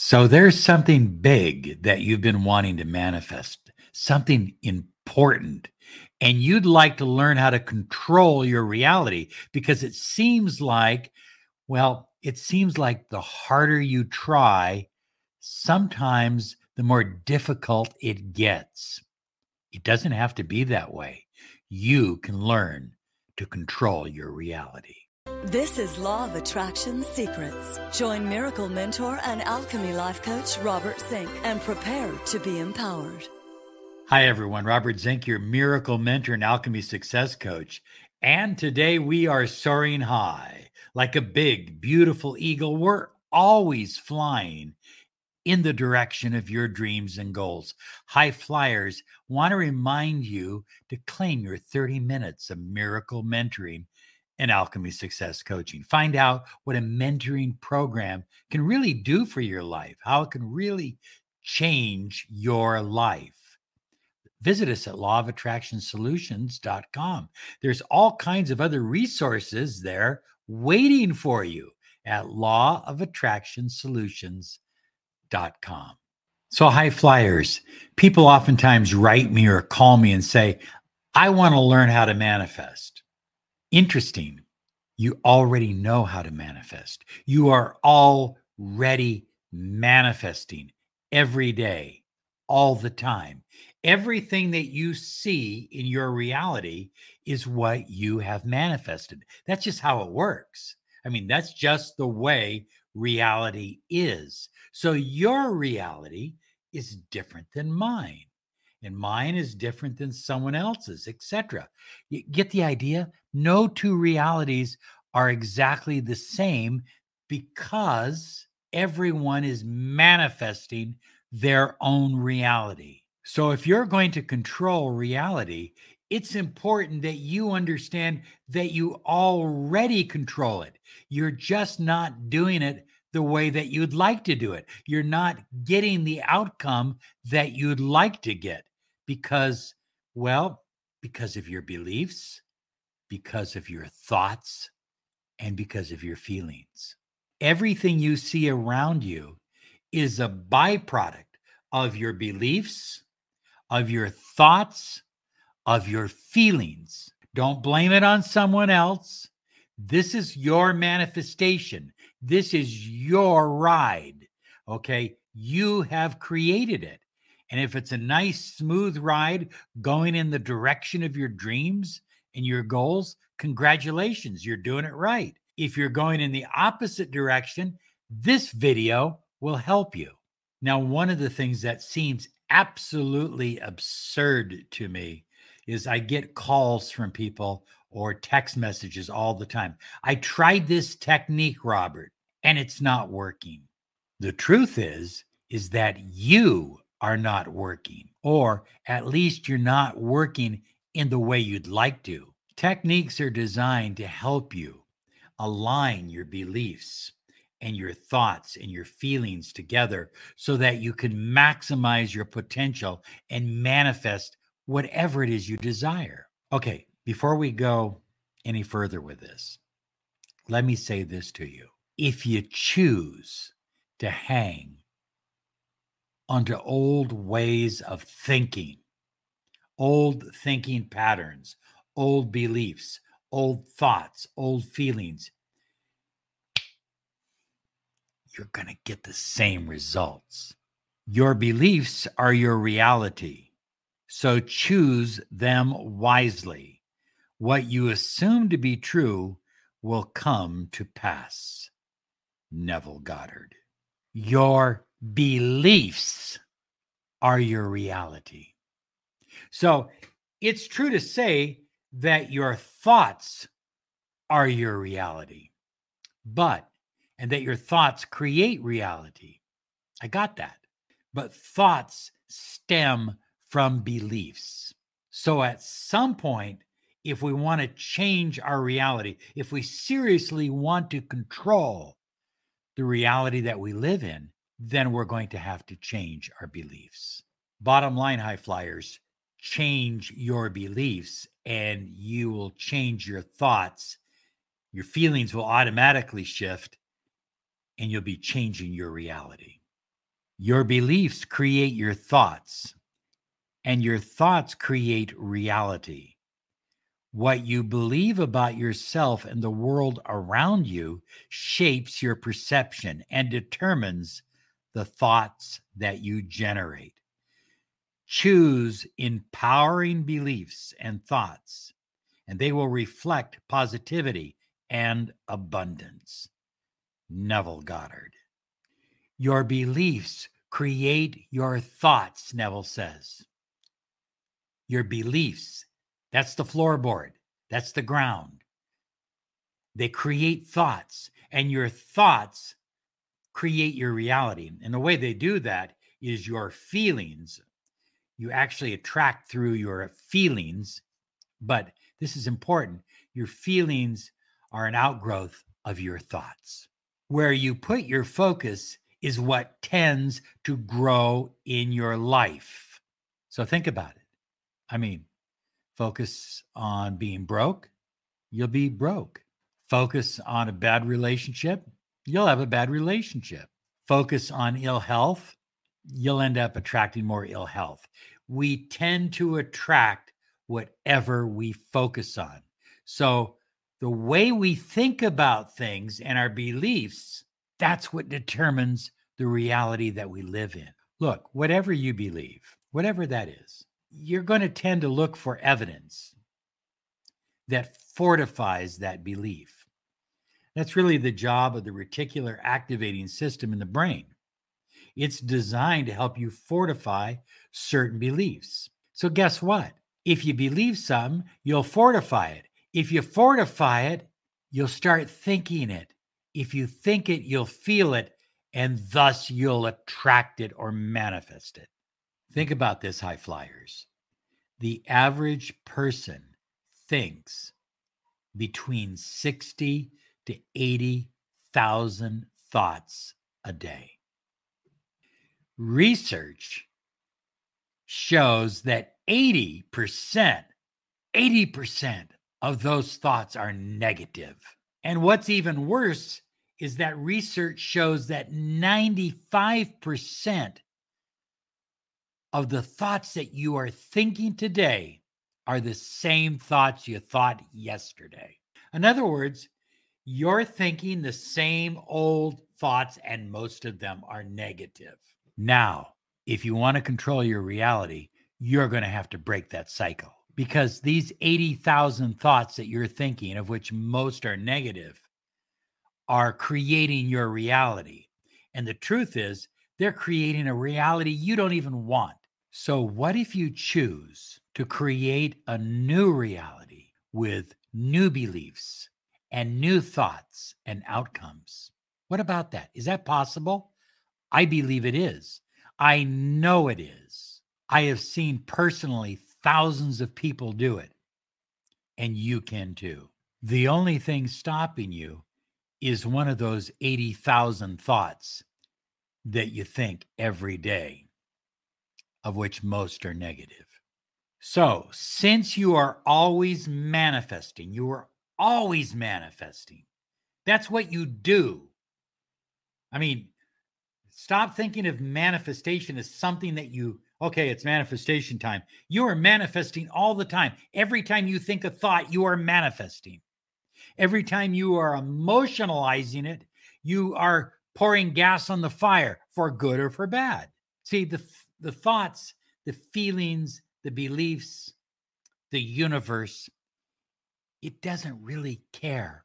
So there's something big that you've been wanting to manifest, something important, and you'd like to learn how to control your reality because it seems like, well, it seems like the harder you try, sometimes the more difficult it gets. It doesn't have to be that way. You can learn to control your reality. This is Law of Attraction Secrets. Join Miracle Mentor and Alchemy Life Coach Robert Zink and prepare to be empowered. Hi, everyone. Robert Zink, your Miracle Mentor and Alchemy Success Coach. And today we are soaring high like a big, beautiful eagle. We're always flying in the direction of your dreams and goals. High flyers want to remind you to claim your 30 minutes of miracle mentoring and Alchemy Success Coaching. Find out what a mentoring program can really do for your life, how it can really change your life. Visit us at lawofattractionsolutions.com. There's all kinds of other resources there waiting for you at lawofattractionsolutions.com. So, high flyers, people oftentimes write me or call me and say, I want to learn how to manifest. Interesting. You already know how to manifest. You are already manifesting every day, all the time. Everything that you see in your reality is what you have manifested. That's just how it works. I mean, that's just the way reality is. So your reality is different than mine and mine is different than someone else's, etc. You get the idea? No two realities are exactly the same because everyone is manifesting their own reality. So if you're going to control reality, it's important that you understand that you already control it. You're just not doing it the way that you'd like to do it. You're not getting the outcome that you'd like to get because, well, because of your beliefs, because of your thoughts, and because of your feelings. Everything you see around you is a byproduct of your beliefs, of your thoughts, of your feelings. Don't blame it on someone else. This is your manifestation. This is your ride. Okay. You have created it. And if it's a nice, smooth ride going in the direction of your dreams and your goals, congratulations, you're doing it right. If you're going in the opposite direction, this video will help you. Now, one of the things that seems absolutely absurd to me is I get calls from people or text messages all the time. I tried this technique, Robert, and it's not working. The truth is is that you are not working, or at least you're not working in the way you'd like to. Techniques are designed to help you align your beliefs and your thoughts and your feelings together so that you can maximize your potential and manifest whatever it is you desire. Okay, before we go any further with this, let me say this to you. If you choose to hang onto old ways of thinking, old thinking patterns, old beliefs, old thoughts, old feelings, you're going to get the same results. Your beliefs are your reality. So choose them wisely. What you assume to be true will come to pass. Neville Goddard. Your beliefs are your reality. So it's true to say that your thoughts are your reality, but, and that your thoughts create reality. I got that. But thoughts stem from beliefs. So at some point, if we want to change our reality, if we seriously want to control the reality that we live in, then we're going to have to change our beliefs. Bottom line, high flyers, change your beliefs and you will change your thoughts. Your feelings will automatically shift and you'll be changing your reality. Your beliefs create your thoughts, and your thoughts create reality. What you believe about yourself and the world around you shapes your perception and determines the thoughts that you generate. Choose empowering beliefs and thoughts, and they will reflect positivity and abundance. Neville Goddard. Your beliefs create your thoughts, Neville says. Your beliefs, that's the floorboard, that's the ground. They create thoughts, and your thoughts create your reality. And the way they do that is your feelings. You actually attract through your feelings, but this is important. Your feelings are an outgrowth of your thoughts. Where you put your focus is what tends to grow in your life. So think about it. I mean, focus on being broke, you'll be broke. Focus on a bad relationship, you'll have a bad relationship. Focus on ill health, you'll end up attracting more ill health. We tend to attract whatever we focus on. So, the way we think about things and our beliefs that's what determines the reality that we live in. Look, whatever you believe, whatever that is, you're going to tend to look for evidence that fortifies that belief. That's really the job of the reticular activating system in the brain. It's designed to help you fortify certain beliefs. So, guess what? If you believe some, you'll fortify it. If you fortify it, you'll start thinking it. If you think it, you'll feel it, and thus you'll attract it or manifest it. Think about this, high flyers. The average person thinks between 60 to 80,000 thoughts a day. Research shows that 80%, 80% of those thoughts are negative. And what's even worse is that research shows that 95% of the thoughts that you are thinking today are the same thoughts you thought yesterday. In other words, you're thinking the same old thoughts, and most of them are negative. Now, if you want to control your reality, you're going to have to break that cycle because these 80,000 thoughts that you're thinking, of which most are negative, are creating your reality. And the truth is, they're creating a reality you don't even want. So, what if you choose to create a new reality with new beliefs and new thoughts and outcomes? What about that? Is that possible? I believe it is. I know it is. I have seen personally Thousands of people do it, and you can too. The only thing stopping you is one of those 80,000 thoughts that you think every day, of which most are negative. So, since you are always manifesting, you are always manifesting. That's what you do. I mean, stop thinking of manifestation as something that you Okay, it's manifestation time. You are manifesting all the time. Every time you think a thought, you are manifesting. Every time you are emotionalizing it, you are pouring gas on the fire for good or for bad. See, the, the thoughts, the feelings, the beliefs, the universe, it doesn't really care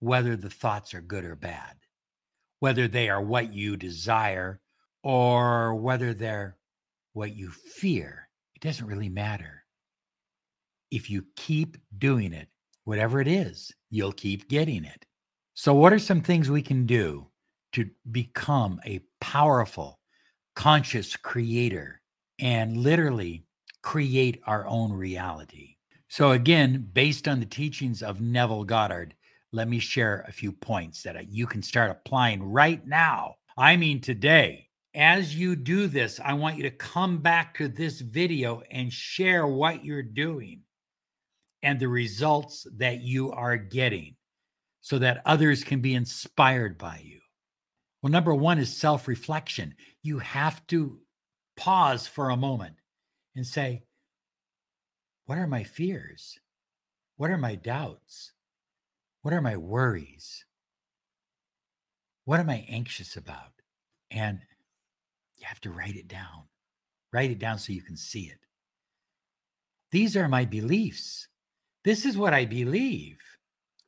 whether the thoughts are good or bad, whether they are what you desire or whether they're what you fear, it doesn't really matter. If you keep doing it, whatever it is, you'll keep getting it. So, what are some things we can do to become a powerful, conscious creator and literally create our own reality? So, again, based on the teachings of Neville Goddard, let me share a few points that uh, you can start applying right now. I mean, today, as you do this, I want you to come back to this video and share what you're doing and the results that you are getting so that others can be inspired by you. Well, number one is self reflection. You have to pause for a moment and say, What are my fears? What are my doubts? What are my worries? What am I anxious about? And you have to write it down. Write it down so you can see it. These are my beliefs. This is what I believe.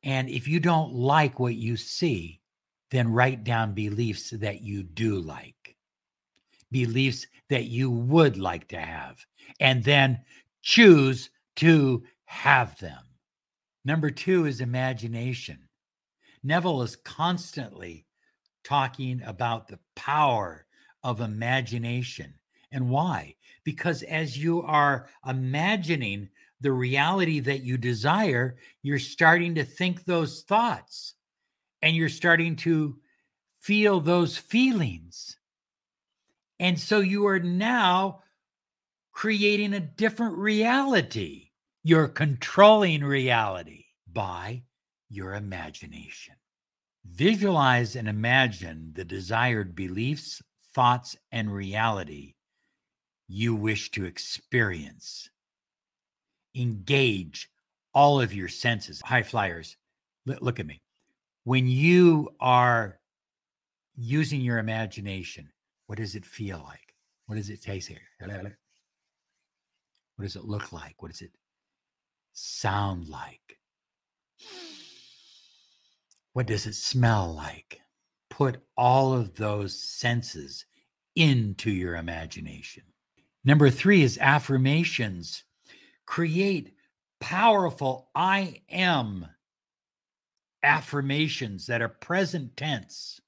And if you don't like what you see, then write down beliefs that you do like, beliefs that you would like to have, and then choose to have them. Number two is imagination. Neville is constantly talking about the power of imagination. And why? Because as you are imagining the reality that you desire, you're starting to think those thoughts and you're starting to feel those feelings. And so you are now creating a different reality. You're controlling reality by your imagination. Visualize and imagine the desired beliefs, thoughts, and reality you wish to experience. Engage all of your senses. High flyers, look at me. When you are using your imagination, what does it feel like? What does it taste like? What does it look like? What does it sound like? What does it smell like? Put all of those senses into your imagination. Number three is affirmations. Create powerful I am affirmations that are present tense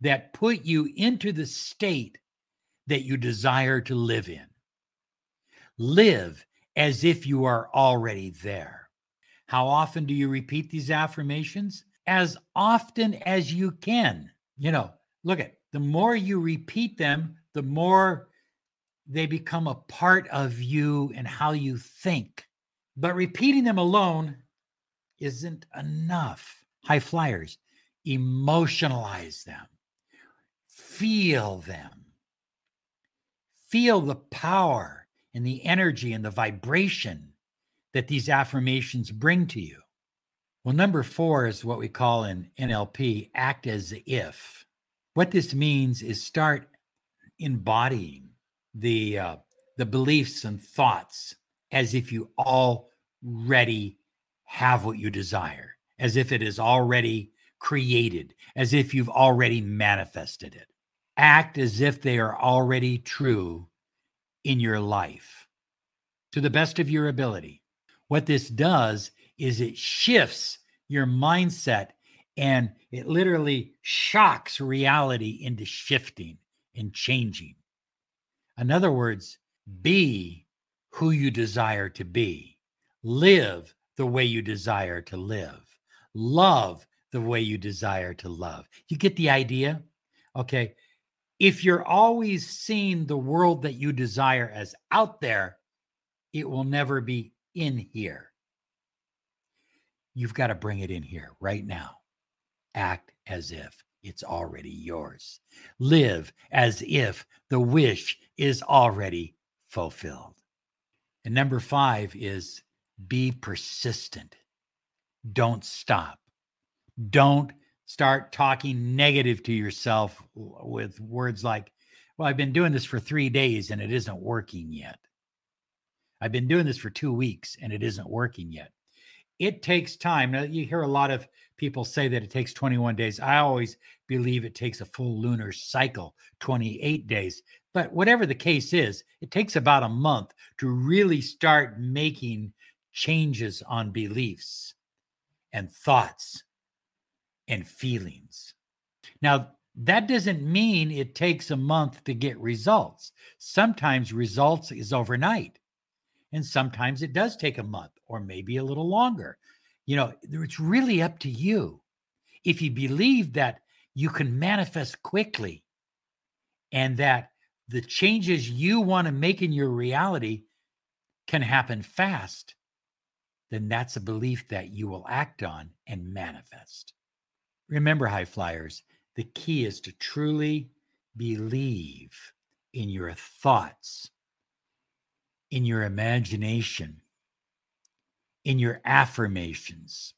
that put you into the state that you desire to live in. Live as if you are already there. How often do you repeat these affirmations? As often as you can. You know, look at the more you repeat them, the more they become a part of you and how you think. But repeating them alone isn't enough. High flyers, emotionalize them, feel them, feel the power and the energy and the vibration that these affirmations bring to you. Well, number four is what we call in NLP act as if. What this means is start embodying the uh, the beliefs and thoughts as if you already have what you desire, as if it is already created, as if you've already manifested it. Act as if they are already true in your life to the best of your ability. What this does is it shifts your mindset and it literally shocks reality into shifting and changing. In other words, be who you desire to be, live the way you desire to live, love the way you desire to love. You get the idea? Okay. If you're always seeing the world that you desire as out there, it will never be in here. You've got to bring it in here right now. Act as if it's already yours. Live as if the wish is already fulfilled. And number five is be persistent. Don't stop. Don't start talking negative to yourself with words like, Well, I've been doing this for three days and it isn't working yet. I've been doing this for two weeks and it isn't working yet. It takes time. Now, you hear a lot of people say that it takes 21 days. I always believe it takes a full lunar cycle, 28 days. But whatever the case is, it takes about a month to really start making changes on beliefs and thoughts and feelings. Now, that doesn't mean it takes a month to get results. Sometimes results is overnight, and sometimes it does take a month or maybe a little longer. You know, it's really up to you. If you believe that you can manifest quickly and that the changes you want to make in your reality can happen fast, then that's a belief that you will act on and manifest. Remember, high flyers, The key is to truly believe in your thoughts, in your imagination, in your affirmations,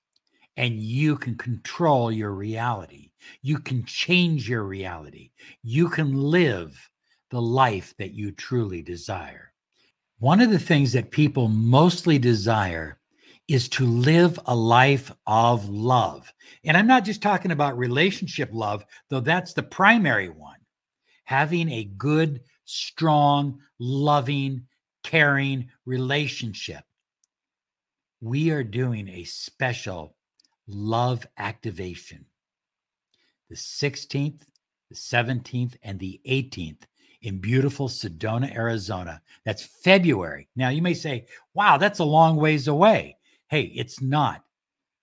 and you can control your reality. You can change your reality. You can live the life that you truly desire. One of the things that people mostly desire is to live a life of love. And I'm not just talking about relationship love, though that's the primary one. Having a good, strong, loving, caring relationship. We are doing a special love activation the 16th, the 17th, and the 18th in beautiful Sedona, Arizona. That's February. Now, you may say, wow, that's a long ways away. Hey, it's not.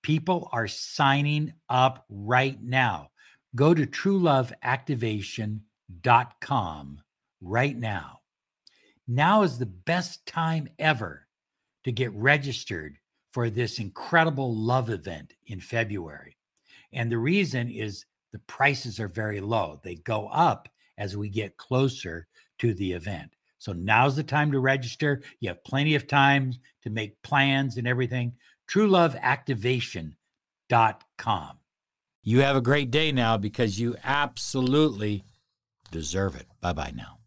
People are signing up right now. Go to trueloveactivation.com right now. Now is the best time ever to get registered for this incredible love event in February. And the reason is the prices are very low. They go up as we get closer to the event. So now's the time to register. You have plenty of time to make plans and everything. TrueLoveActivation.com. You have a great day now because you absolutely deserve it. Bye bye now.